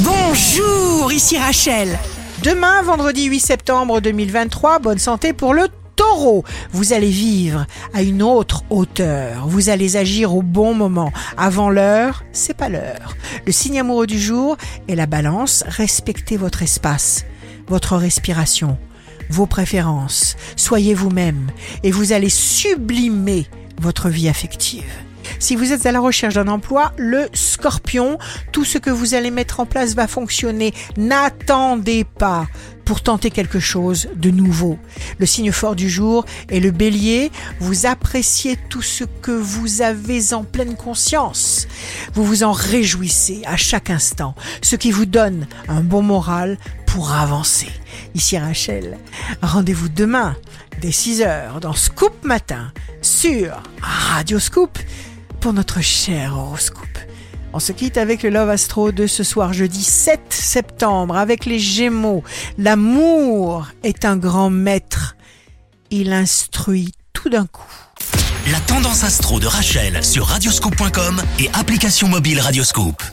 Bonjour, ici Rachel. Demain, vendredi 8 septembre 2023, bonne santé pour le taureau. Vous allez vivre à une autre hauteur. Vous allez agir au bon moment. Avant l'heure, c'est pas l'heure. Le signe amoureux du jour est la balance. Respectez votre espace, votre respiration, vos préférences. Soyez vous-même et vous allez sublimer votre vie affective. Si vous êtes à la recherche d'un emploi, le scorpion, tout ce que vous allez mettre en place va fonctionner. N'attendez pas pour tenter quelque chose de nouveau. Le signe fort du jour est le bélier. Vous appréciez tout ce que vous avez en pleine conscience. Vous vous en réjouissez à chaque instant, ce qui vous donne un bon moral pour avancer. Ici Rachel, rendez-vous demain dès 6h dans Scoop Matin sur Radio Scoop pour notre cher horoscope. On se quitte avec le Love Astro de ce soir jeudi 7 septembre avec les Gémeaux. L'amour est un grand maître. Il instruit tout d'un coup. La tendance astro de Rachel sur radioscope.com et application mobile Radioscope.